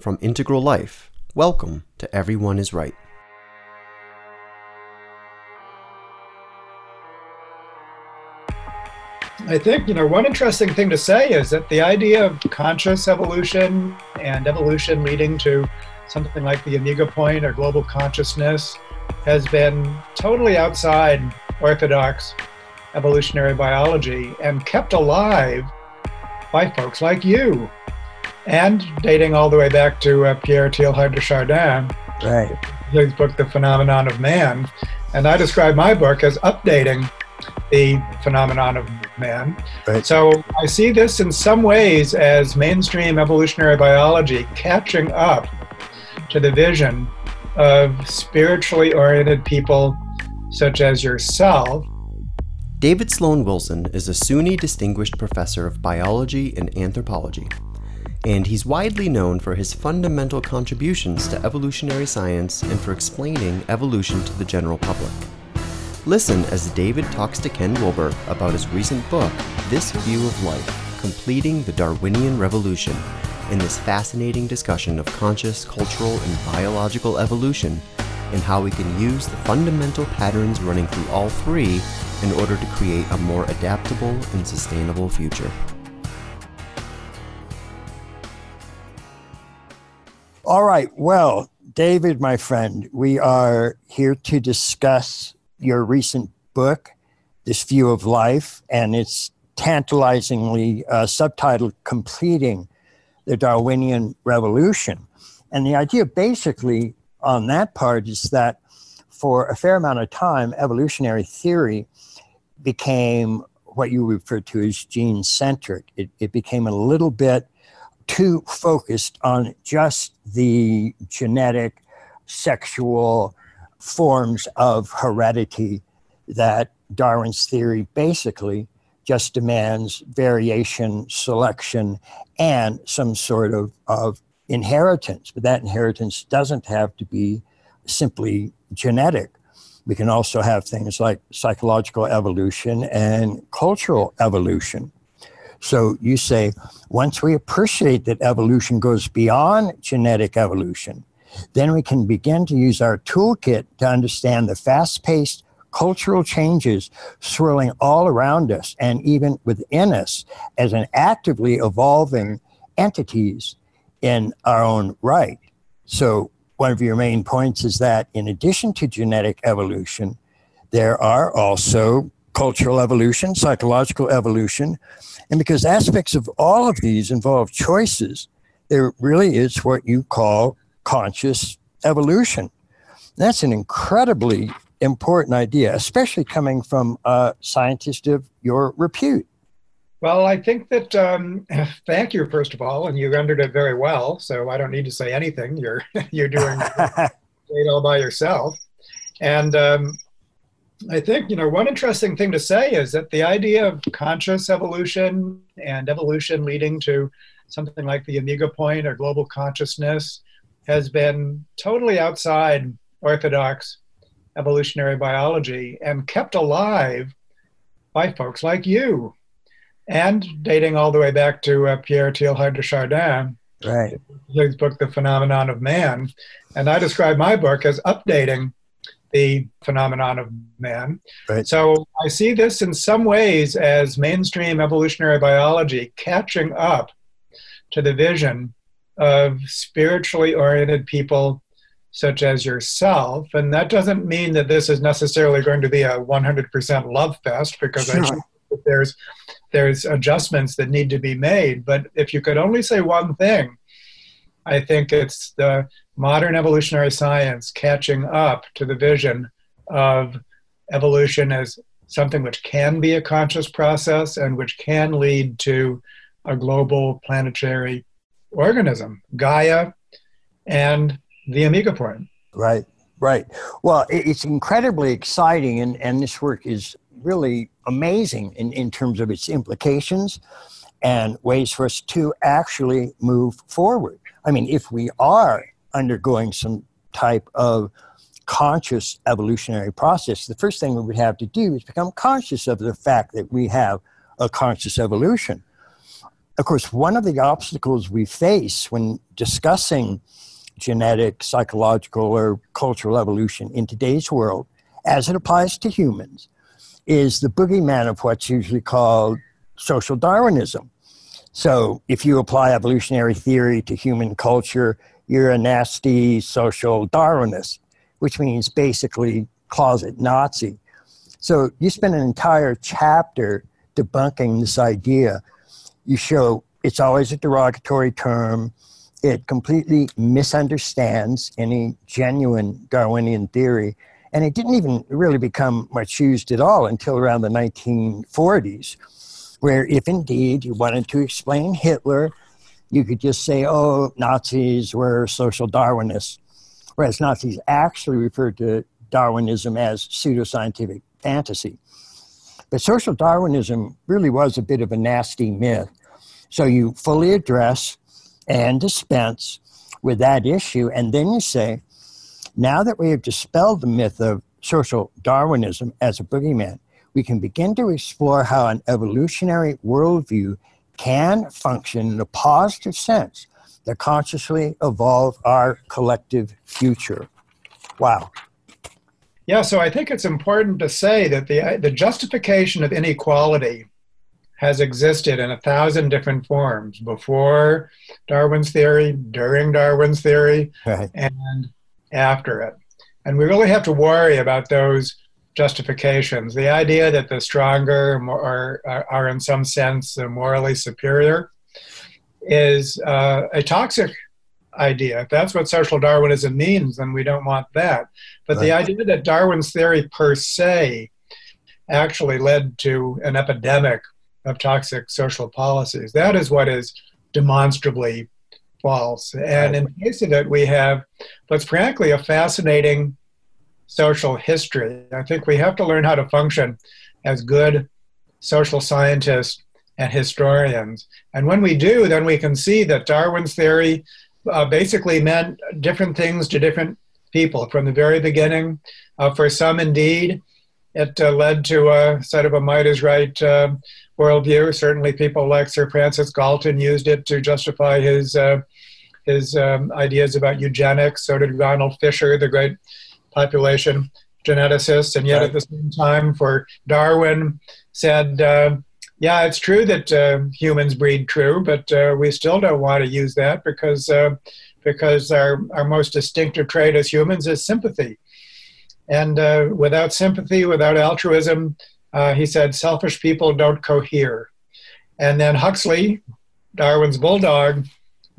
from Integral Life. Welcome to Everyone is Right. I think, you know, one interesting thing to say is that the idea of conscious evolution and evolution leading to something like the Omega point or global consciousness has been totally outside orthodox evolutionary biology and kept alive by folks like you. And dating all the way back to uh, Pierre Teilhard de Chardin, Right. his book, The Phenomenon of Man. And I describe my book as updating the phenomenon of man. Right. So I see this in some ways as mainstream evolutionary biology catching up to the vision of spiritually oriented people such as yourself David Sloan Wilson is a SUNY Distinguished Professor of Biology and Anthropology, and he's widely known for his fundamental contributions to evolutionary science and for explaining evolution to the general public. Listen as David talks to Ken Wilber about his recent book, This View of Life Completing the Darwinian Revolution, in this fascinating discussion of conscious, cultural, and biological evolution, and how we can use the fundamental patterns running through all three in order to create a more adaptable and sustainable future. All right. Well, David, my friend, we are here to discuss your recent book, This View of Life, and it's tantalizingly uh, subtitled Completing the Darwinian Revolution. And the idea basically on that part is that for a fair amount of time, evolutionary theory became what you refer to as gene centric. It, it became a little bit too focused on just the genetic, sexual forms of heredity that Darwin's theory basically just demands variation, selection, and some sort of, of inheritance. But that inheritance doesn't have to be simply genetic. We can also have things like psychological evolution and cultural evolution. So you say, once we appreciate that evolution goes beyond genetic evolution, then we can begin to use our toolkit to understand the fast paced cultural changes swirling all around us and even within us as an actively evolving entities in our own right. So, one of your main points is that in addition to genetic evolution, there are also cultural evolution, psychological evolution, and because aspects of all of these involve choices, there really is what you call conscious evolution. That's an incredibly important idea, especially coming from a scientist of your repute. Well, I think that um, thank you first of all, and you rendered it very well. So I don't need to say anything. You're you're doing it all by yourself. And um, I think you know one interesting thing to say is that the idea of conscious evolution and evolution leading to something like the Omega point or global consciousness has been totally outside orthodox evolutionary biology and kept alive by folks like you and dating all the way back to uh, Pierre Teilhard de Chardin, Right. his book, The Phenomenon of Man. And I describe my book as updating the phenomenon of man. Right. So I see this in some ways as mainstream evolutionary biology catching up to the vision of spiritually oriented people such as yourself. And that doesn't mean that this is necessarily going to be a 100% love fest because I think that there's there's adjustments that need to be made. But if you could only say one thing, I think it's the modern evolutionary science catching up to the vision of evolution as something which can be a conscious process and which can lead to a global planetary organism, Gaia, and the Omega point. Right, right. Well, it's incredibly exciting, and, and this work is really amazing in, in terms of its implications and ways for us to actually move forward. I mean, if we are undergoing some type of conscious evolutionary process, the first thing we would have to do is become conscious of the fact that we have a conscious evolution. of course, one of the obstacles we face when discussing genetic, psychological, or cultural evolution in today's world, as it applies to humans, is the boogeyman of what's usually called social Darwinism. So, if you apply evolutionary theory to human culture, you're a nasty social Darwinist, which means basically closet Nazi. So, you spend an entire chapter debunking this idea. You show it's always a derogatory term. It completely misunderstands any genuine Darwinian theory. And it didn't even really become much used at all until around the 1940s, where if indeed you wanted to explain Hitler, you could just say, oh, Nazis were social Darwinists. Whereas Nazis actually referred to Darwinism as pseudoscientific fantasy. But social Darwinism really was a bit of a nasty myth. So you fully address and dispense with that issue, and then you say, now that we have dispelled the myth of social Darwinism as a boogeyman, we can begin to explore how an evolutionary worldview can function in a positive sense that consciously evolve our collective future. Wow. Yeah, so I think it's important to say that the, uh, the justification of inequality has existed in a thousand different forms before Darwin's theory, during Darwin's theory, right. and after it. And we really have to worry about those justifications. The idea that the stronger are, are in some sense morally superior is uh, a toxic idea. If that's what social Darwinism means, then we don't want that. But right. the idea that Darwin's theory per se actually led to an epidemic of toxic social policies, that is what is demonstrably false. And in place of it, we have what's frankly a fascinating social history. I think we have to learn how to function as good social scientists and historians. And when we do, then we can see that Darwin's theory uh, basically meant different things to different people from the very beginning. Uh, for some, indeed, it uh, led to a sort of a might is right uh, worldview. Certainly, people like Sir Francis Galton used it to justify his uh, his um, ideas about eugenics. So did Ronald Fisher, the great population geneticists, And yet, right. at the same time, for Darwin, said uh, yeah, it's true that uh, humans breed true, but uh, we still don't want to use that because uh, because our, our most distinctive trait as humans is sympathy. And uh, without sympathy, without altruism, uh, he said, selfish people don't cohere. And then Huxley, Darwin's bulldog,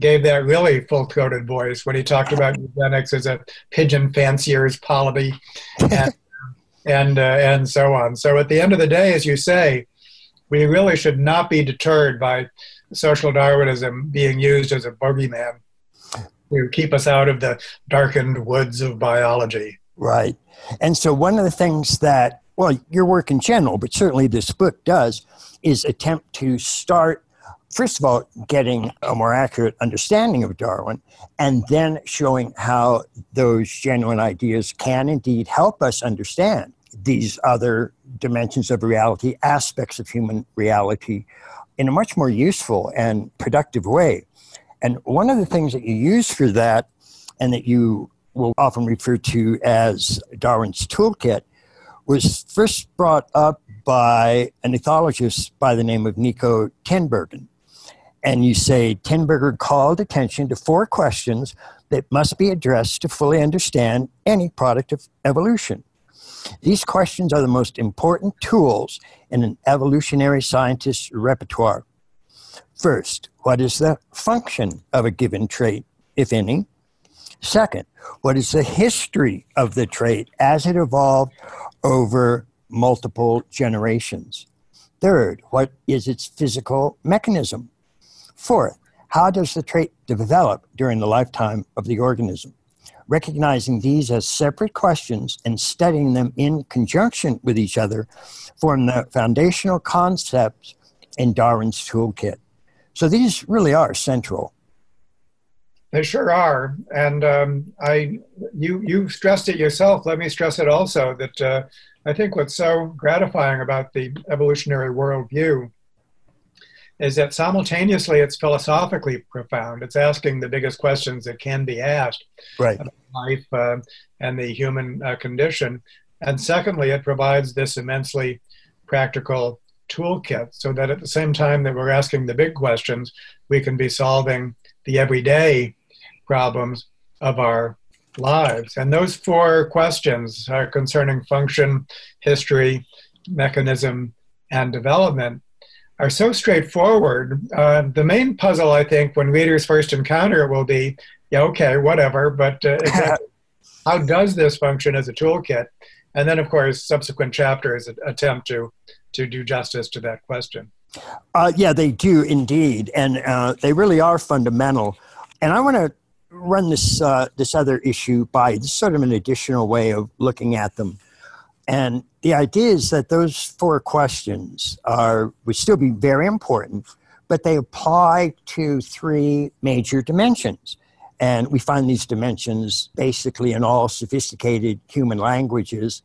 gave that really full-throated voice when he talked about eugenics as a pigeon fancier's policy, and and, uh, and so on. So at the end of the day, as you say, we really should not be deterred by social Darwinism being used as a bogeyman to keep us out of the darkened woods of biology. Right. And so, one of the things that, well, your work in general, but certainly this book does, is attempt to start, first of all, getting a more accurate understanding of Darwin, and then showing how those genuine ideas can indeed help us understand these other dimensions of reality, aspects of human reality, in a much more useful and productive way. And one of the things that you use for that, and that you will often refer to as Darwin's toolkit, was first brought up by an ethologist by the name of Nico Tinbergen. And you say Tinbergen called attention to four questions that must be addressed to fully understand any product of evolution. These questions are the most important tools in an evolutionary scientist's repertoire. First, what is the function of a given trait, if any? Second, what is the history of the trait as it evolved over multiple generations? Third, what is its physical mechanism? Fourth, how does the trait develop during the lifetime of the organism? recognizing these as separate questions and studying them in conjunction with each other form the foundational concepts in Darwin's toolkit. So these really are central. They sure are, and um, I you you stressed it yourself. Let me stress it also that uh, I think what's so gratifying about the evolutionary worldview is that simultaneously it's philosophically profound. It's asking the biggest questions that can be asked right. about life uh, and the human uh, condition. And secondly, it provides this immensely practical toolkit so that at the same time that we're asking the big questions, we can be solving the everyday problems of our lives. And those four questions are concerning function, history, mechanism, and development are so straightforward. Uh, the main puzzle, I think, when readers first encounter it will be, yeah, okay, whatever, but uh, exactly how does this function as a toolkit? And then, of course, subsequent chapters attempt to to do justice to that question. Uh, yeah, they do indeed, and uh, they really are fundamental. And I want to run this uh, this other issue by this sort of an additional way of looking at them. And the idea is that those four questions are would still be very important, but they apply to three major dimensions. And we find these dimensions basically in all sophisticated human languages.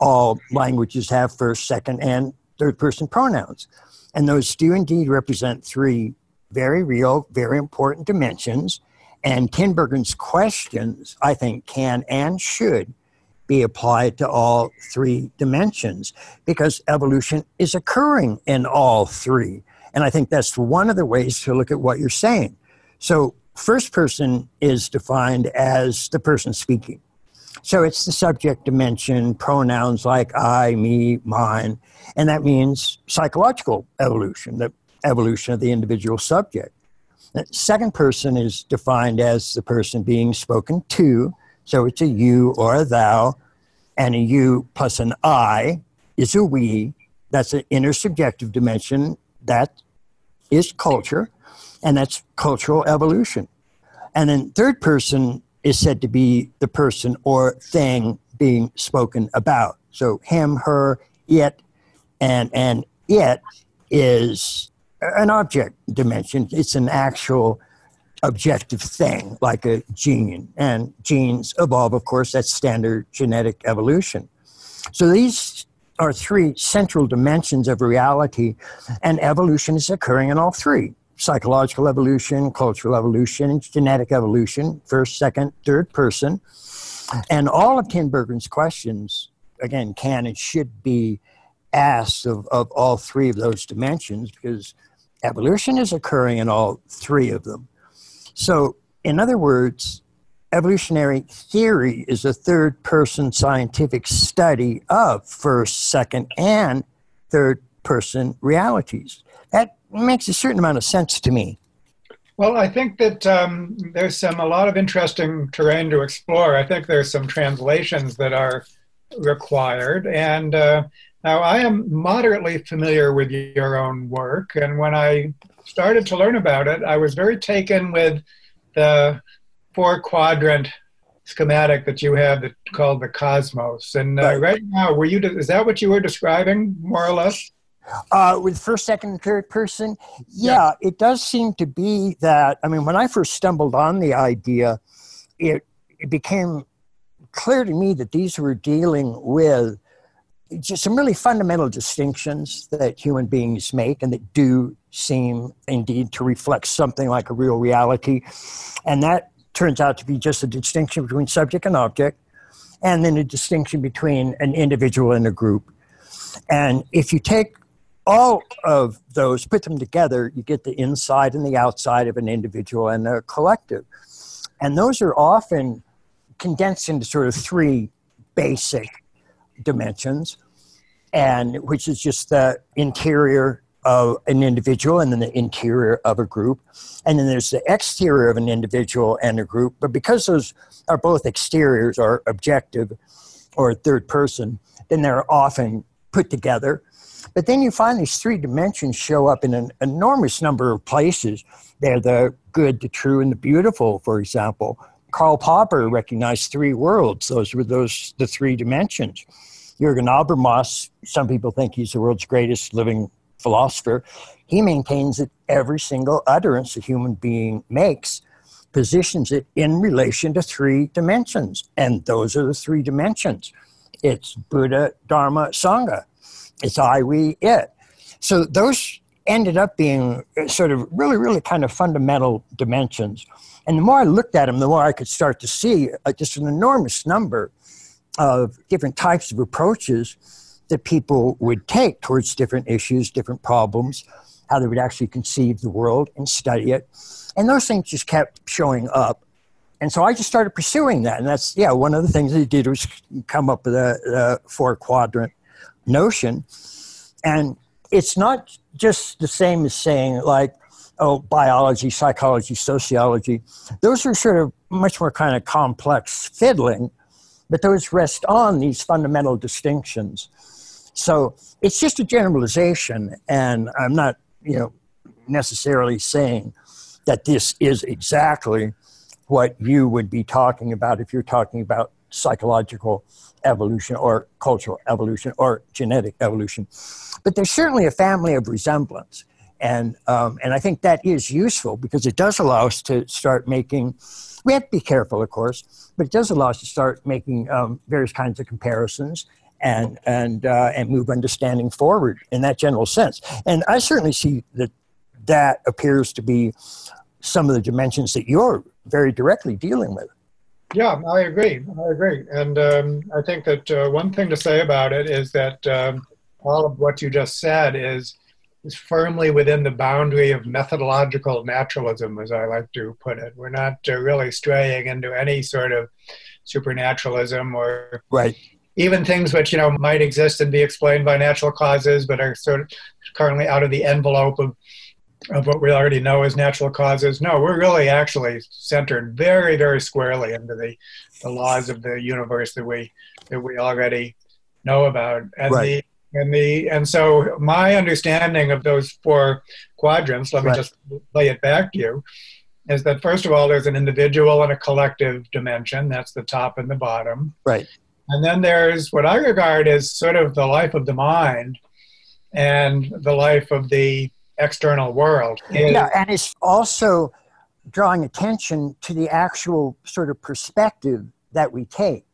All languages have first, second, and third person pronouns. And those do indeed represent three very real, very important dimensions. And Tinbergen's questions, I think, can and should be applied to all three dimensions because evolution is occurring in all three. And I think that's one of the ways to look at what you're saying. So, first person is defined as the person speaking. So, it's the subject dimension, pronouns like I, me, mine. And that means psychological evolution, the evolution of the individual subject. Second person is defined as the person being spoken to. So it's a you or a thou, and a you plus an I is a we. That's an intersubjective dimension. That is culture, and that's cultural evolution. And then third person is said to be the person or thing being spoken about. So him, her, it, and and it is an object dimension. It's an actual objective thing, like a gene. And genes evolve, of course, that's standard genetic evolution. So these are three central dimensions of reality, and evolution is occurring in all three psychological evolution, cultural evolution, genetic evolution, first, second, third person. And all of Tinbergen's questions, again, can and should be asked of, of all three of those dimensions because evolution is occurring in all three of them. So, in other words, evolutionary theory is a third person scientific study of first, second, and third person realities. That makes a certain amount of sense to me. Well, I think that um, there's some a lot of interesting terrain to explore. I think there's some translations that are required, and uh, now, I am moderately familiar with your own work, and when I started to learn about it, I was very taken with the four quadrant schematic that you have that called the cosmos. And uh, right now, were you is that what you were describing more or less? Uh, with first, second, and third person, yeah, yeah, it does seem to be that. I mean, when I first stumbled on the idea, it, it became clear to me that these were dealing with just some really fundamental distinctions that human beings make and that do seem indeed to reflect something like a real reality. And that turns out to be just a distinction between subject and object, and then a distinction between an individual and a group. And if you take all of those, put them together, you get the inside and the outside of an individual and a collective. And those are often condensed into sort of three basic dimensions, and which is just the interior of an individual and then the interior of a group. And then there's the exterior of an individual and a group. But because those are both exteriors or objective or third person, then they're often put together. But then you find these three dimensions show up in an enormous number of places. They're the good, the true, and the beautiful, for example. Karl Popper recognized three worlds. Those were those the three dimensions. Jürgen Habermas, some people think he's the world's greatest living philosopher. He maintains that every single utterance a human being makes positions it in relation to three dimensions, and those are the three dimensions. It's Buddha, Dharma, Sangha. It's I, we, it. So those ended up being sort of really, really kind of fundamental dimensions. And the more I looked at them, the more I could start to see uh, just an enormous number of different types of approaches that people would take towards different issues, different problems, how they would actually conceive the world and study it. And those things just kept showing up. And so I just started pursuing that. And that's, yeah, one of the things he did was come up with a, a four quadrant notion. And it's not just the same as saying, like, oh, biology, psychology, sociology. Those are sort of much more kind of complex fiddling, but those rest on these fundamental distinctions. So it's just a generalization, and I'm not, you know, necessarily saying that this is exactly what you would be talking about if you're talking about psychological evolution or cultural evolution or genetic evolution. But there's certainly a family of resemblance. And, um, and I think that is useful because it does allow us to start making, we have to be careful, of course, but it does allow us to start making um, various kinds of comparisons and, and, uh, and move understanding forward in that general sense. And I certainly see that that appears to be some of the dimensions that you're very directly dealing with. Yeah, I agree. I agree. And um, I think that uh, one thing to say about it is that um, all of what you just said is is firmly within the boundary of methodological naturalism, as I like to put it. We're not uh, really straying into any sort of supernaturalism or right. even things which you know might exist and be explained by natural causes, but are sort of currently out of the envelope of of what we already know as natural causes. No, we're really actually centered very, very squarely into the, the laws of the universe that we that we already know about. And right. the and the and so my understanding of those four quadrants, let me just lay it back to you, is that first of all there's an individual and a collective dimension. That's the top and the bottom. Right. And then there's what I regard as sort of the life of the mind and the life of the external world. yeah, and it's also drawing attention to the actual sort of perspective that we take.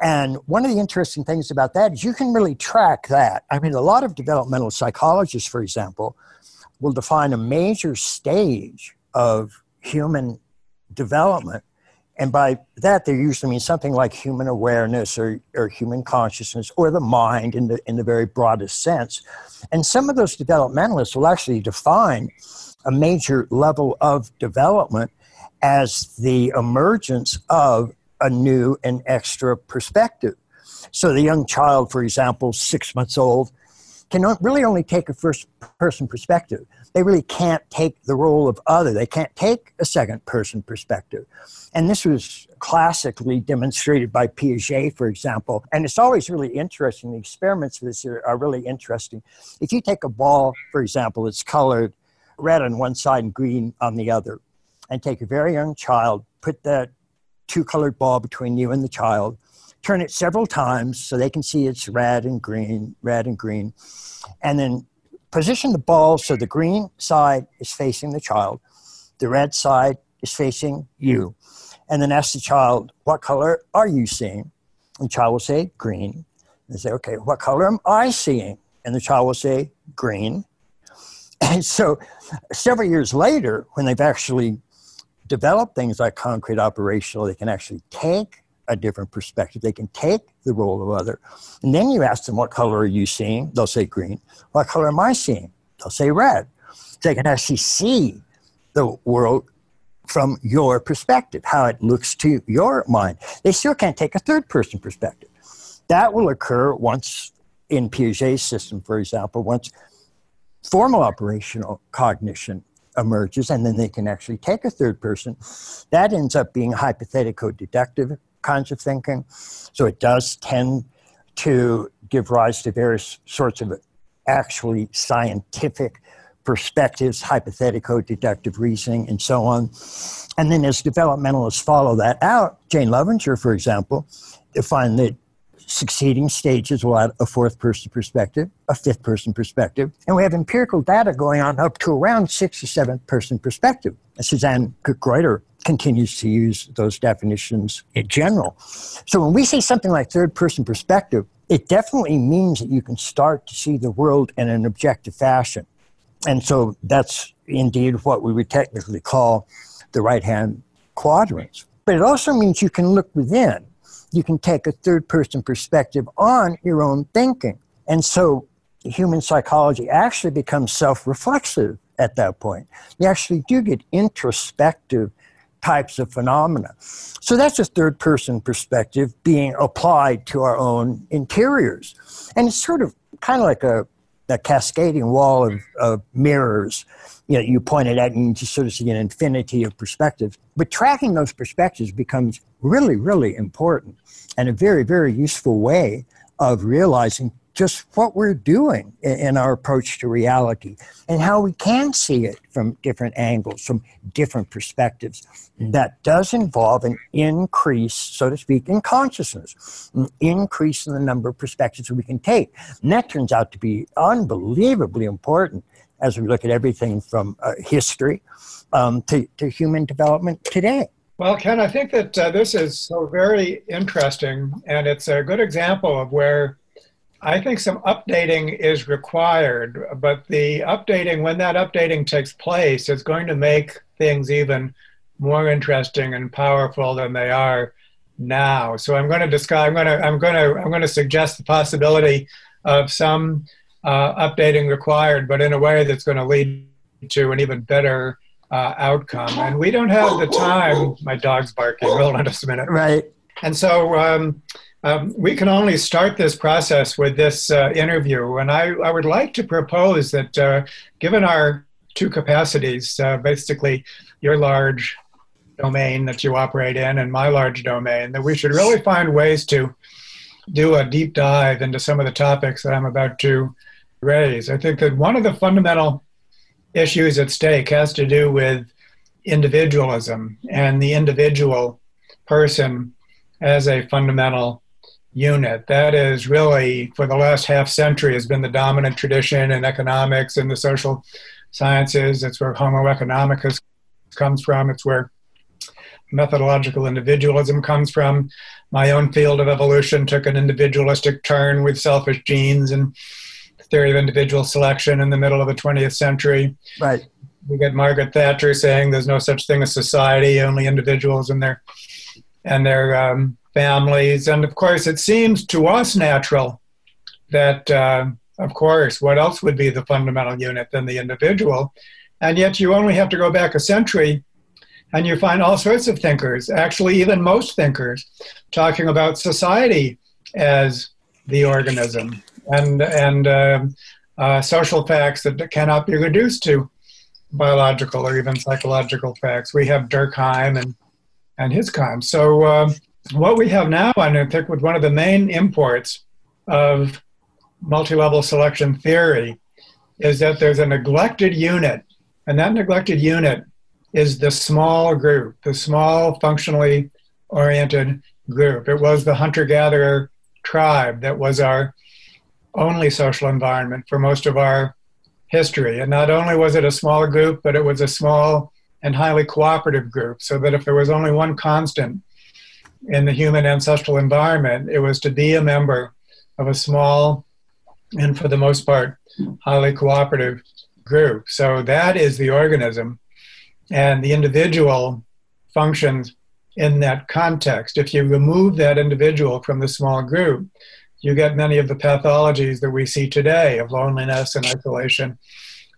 And one of the interesting things about that is you can really track that. I mean, a lot of developmental psychologists, for example, will define a major stage of human development and by that, they usually mean something like human awareness or, or human consciousness or the mind in the, in the very broadest sense. And some of those developmentalists will actually define a major level of development as the emergence of a new and extra perspective. So the young child, for example, six months old, can really only take a first person perspective they really can't take the role of other. They can't take a second person perspective. And this was classically demonstrated by Piaget, for example. And it's always really interesting. The experiments with this are, are really interesting. If you take a ball, for example, it's colored red on one side and green on the other, and take a very young child, put that two colored ball between you and the child, turn it several times so they can see it's red and green, red and green, and then position the ball so the green side is facing the child, the red side is facing you. And then ask the child, What color are you seeing? And the child will say, Green. And say, Okay, what color am I seeing? And the child will say, Green. And so several years later, when they've actually developed things like concrete operational, they can actually take a different perspective. They can take the role of other. And then you ask them, what color are you seeing? They'll say green. What color am I seeing? They'll say red. They can actually see the world from your perspective, how it looks to your mind. They still can't take a third person perspective. That will occur once in Piaget's system, for example, once formal operational cognition emerges, and then they can actually take a third person. That ends up being hypothetical deductive kinds of thinking. So it does tend to give rise to various sorts of actually scientific perspectives, hypothetical, deductive reasoning, and so on. And then as developmentalists follow that out, Jane Loevinger, for example, defined that succeeding stages will add a fourth person perspective, a fifth person perspective, and we have empirical data going on up to around six or seven person perspective. Suzanne Cook-Greuter continues to use those definitions in general. So when we say something like third person perspective, it definitely means that you can start to see the world in an objective fashion. and so that's indeed what we would technically call the right hand quadrants. But it also means you can look within. You can take a third person perspective on your own thinking. And so human psychology actually becomes self reflexive at that point. You actually do get introspective types of phenomena. So that's a third person perspective being applied to our own interiors. And it's sort of kind of like a, a cascading wall of, of mirrors. You know, you pointed out, and you sort of see an infinity of perspectives. But tracking those perspectives becomes really, really important and a very, very useful way of realizing just what we're doing in our approach to reality and how we can see it from different angles, from different perspectives. That does involve an increase, so to speak, in consciousness, an increase in the number of perspectives we can take. And that turns out to be unbelievably important as we look at everything from uh, history um, to, to human development today. Well, Ken, I think that uh, this is so very interesting, and it's a good example of where I think some updating is required, but the updating, when that updating takes place, is going to make things even more interesting and powerful than they are now. So I'm going to discuss. I'm going to. I'm going to. I'm going to suggest the possibility of some uh, updating required, but in a way that's going to lead to an even better uh, outcome. And we don't have the time. My dog's barking. Hold on just a minute. Right. And so. Um, um, we can only start this process with this uh, interview. And I, I would like to propose that, uh, given our two capacities, uh, basically your large domain that you operate in and my large domain, that we should really find ways to do a deep dive into some of the topics that I'm about to raise. I think that one of the fundamental issues at stake has to do with individualism and the individual person as a fundamental unit. That is really, for the last half century, has been the dominant tradition in economics and the social sciences. It's where Homo economicus comes from. It's where methodological individualism comes from. My own field of evolution took an individualistic turn with selfish genes and theory of individual selection in the middle of the 20th century. Right. We get Margaret Thatcher saying there's no such thing as society, only individuals and their and their um, families. And of course, it seems to us natural that, uh, of course, what else would be the fundamental unit than the individual? And yet, you only have to go back a century and you find all sorts of thinkers, actually, even most thinkers, talking about society as the organism and, and uh, uh, social facts that cannot be reduced to biological or even psychological facts. We have Durkheim and, and his kind. So, uh, what we have now, and I think with one of the main imports of multi-level selection theory is that there's a neglected unit, and that neglected unit is the small group, the small functionally oriented group. It was the hunter-gatherer tribe that was our only social environment for most of our history. And not only was it a small group, but it was a small and highly cooperative group, so that if there was only one constant in the human ancestral environment, it was to be a member of a small and, for the most part, highly cooperative group. So that is the organism, and the individual functions in that context. If you remove that individual from the small group, you get many of the pathologies that we see today of loneliness and isolation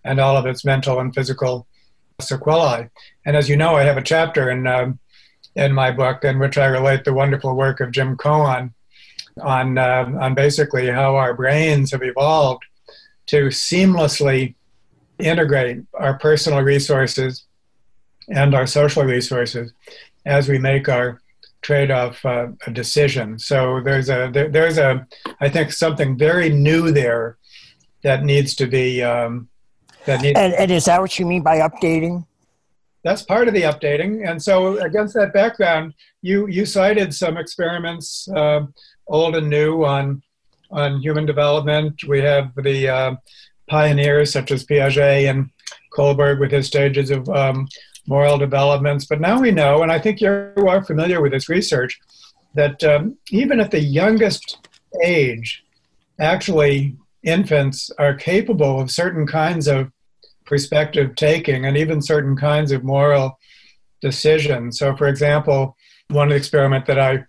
and all of its mental and physical sequelae. And as you know, I have a chapter in um, in my book, in which I relate the wonderful work of Jim Coan on, uh, on basically how our brains have evolved to seamlessly integrate our personal resources and our social resources as we make our trade-off uh, decision. So there's a there, there's a I think something very new there that needs to be um, that needs. And, and is that what you mean by updating? that's part of the updating. And so, against that background, you you cited some experiments, uh, old and new, on on human development. We have the uh, pioneers such as Piaget and Kohlberg with his stages of um, moral developments. But now we know, and I think you are familiar with this research, that um, even at the youngest age, actually infants are capable of certain kinds of perspective taking and even certain kinds of moral decisions. So, for example, one experiment that I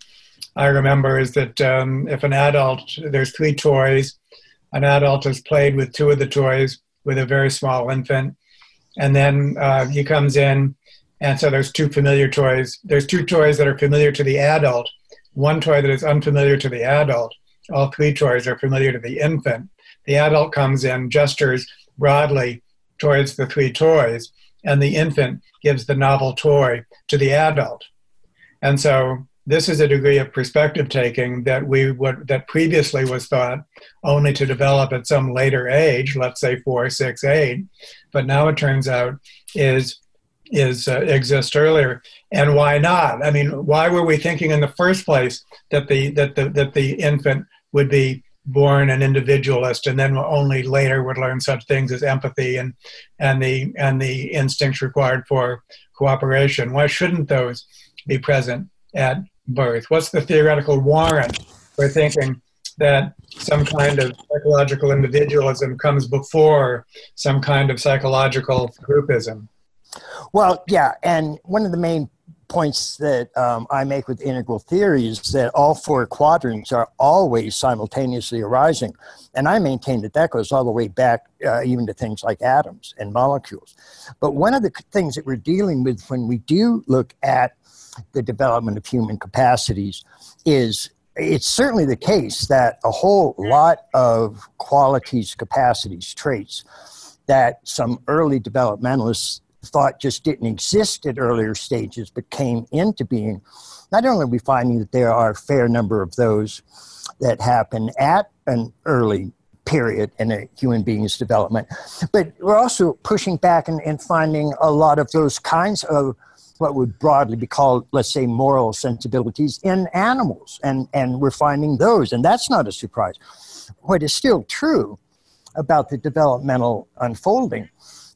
I remember is that um, if an adult, there's three toys, an adult has played with two of the toys with a very small infant, and then uh, he comes in, and so there's two familiar toys. There's two toys that are familiar to the adult, one toy that is unfamiliar to the adult. All three toys are familiar to the infant. The adult comes in, gestures broadly towards the three toys, and the infant gives the novel toy to the adult. And so this is a degree of perspective taking that we would that previously was thought only to develop at some later age, let's say four, six, eight, but now it turns out is is uh, exist earlier. And why not? I mean why were we thinking in the first place that the that the that the infant would be born an individualist and then only later would learn such things as empathy and and the and the instincts required for cooperation? Why shouldn't those be present at birth what's the theoretical warrant for thinking that some kind of psychological individualism comes before some kind of psychological groupism well yeah and one of the main points that um, I make with integral theory is that all four quadrants are always simultaneously arising. And I maintain that that goes all the way back uh, even to things like atoms and molecules. But one of the things that we're dealing with when we do look at the development of human capacities is it's certainly the case that a whole lot of qualities, capacities, traits that some early developmentalists thought just didn't exist at earlier stages but came into being, not only are we finding that there are a fair number of those that happen at an early period in a human being's development, but we're also pushing back and, and finding a lot of those kinds of what would broadly be called, let's say, moral sensibilities in animals. And, and we're finding those, and that's not a surprise. What is still true about the developmental unfolding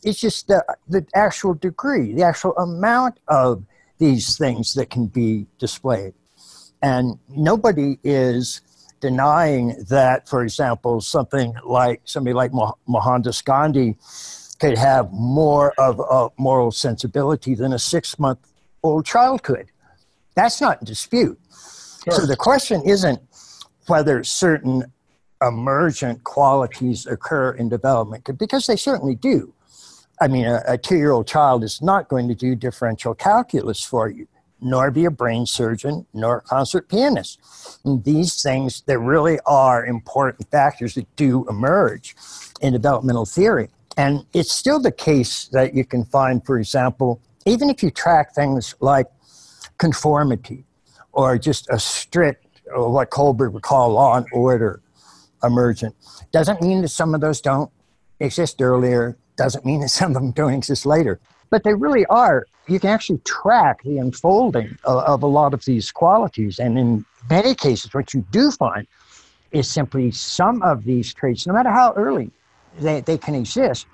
is just the, the actual degree, the actual amount of these things that can be displayed. And nobody is denying that, for example, something like somebody like Mohandas Gandhi could have more of a moral sensibility than a six month old child could. That's not in dispute. Sure. So the question isn't whether certain emergent qualities occur in development, because they certainly do. I mean, a, a two year old child is not going to do differential calculus for you, nor be a brain surgeon, nor a concert pianist. And these things, there really are important factors that do emerge in developmental theory. And it's still the case that you can find, for example, even if you track things like conformity or just a strict, or what Kohlberg would call law and order emergent, doesn't mean that some of those don't exist earlier doesn't mean that some of them don't exist later. But they really are. You can actually track the unfolding of, of a lot of these qualities. And in many cases, what you do find is simply some of these traits, no matter how early they, they can exist,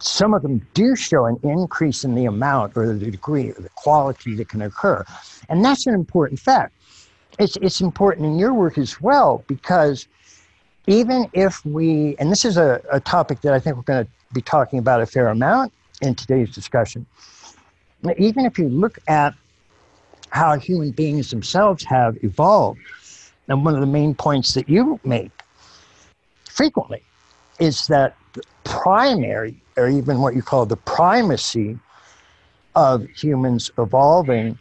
some of them do show an increase in the amount or the degree or the quality that can occur. And that's an important fact. It's, it's important in your work as well because even if we, and this is a, a topic that I think we're going to be talking about a fair amount in today's discussion. Even if you look at how human beings themselves have evolved, and one of the main points that you make frequently is that the primary, or even what you call the primacy of humans evolving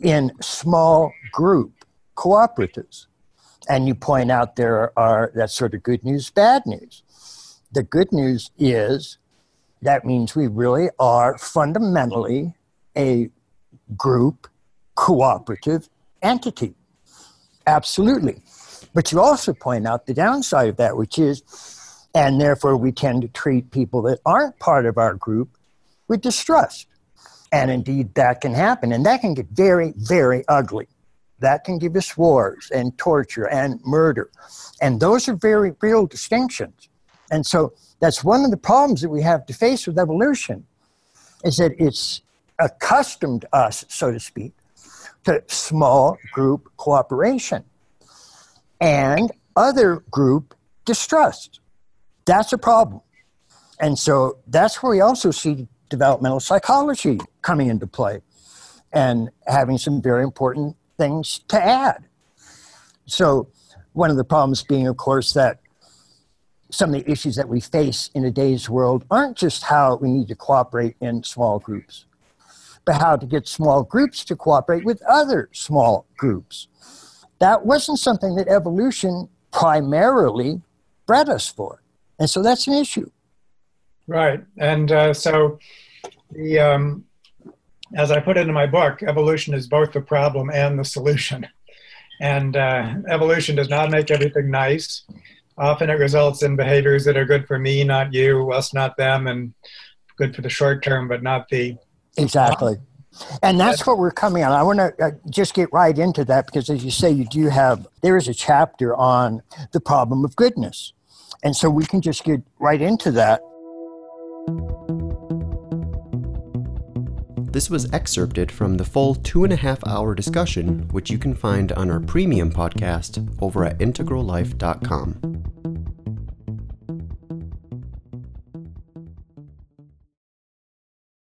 in small group cooperatives. And you point out there are that sort of good news, bad news. The good news is that means we really are fundamentally a group cooperative entity. Absolutely. But you also point out the downside of that, which is, and therefore we tend to treat people that aren't part of our group with distrust. And indeed, that can happen. And that can get very, very ugly. That can give us wars and torture and murder. And those are very real distinctions. And so that's one of the problems that we have to face with evolution is that it's accustomed us, so to speak, to small group cooperation and other group distrust. That's a problem. And so that's where we also see developmental psychology coming into play and having some very important things to add. So, one of the problems being, of course, that some of the issues that we face in today's world aren't just how we need to cooperate in small groups, but how to get small groups to cooperate with other small groups. That wasn't something that evolution primarily bred us for. And so that's an issue. Right. And uh, so, the, um, as I put it in my book, evolution is both the problem and the solution. And uh, evolution does not make everything nice. Often it results in behaviors that are good for me, not you, us, not them, and good for the short term, but not the. Exactly. And that's what we're coming on. I want to uh, just get right into that because, as you say, you do have, there is a chapter on the problem of goodness. And so we can just get right into that. This was excerpted from the full two and a half hour discussion, which you can find on our premium podcast over at integrallife.com.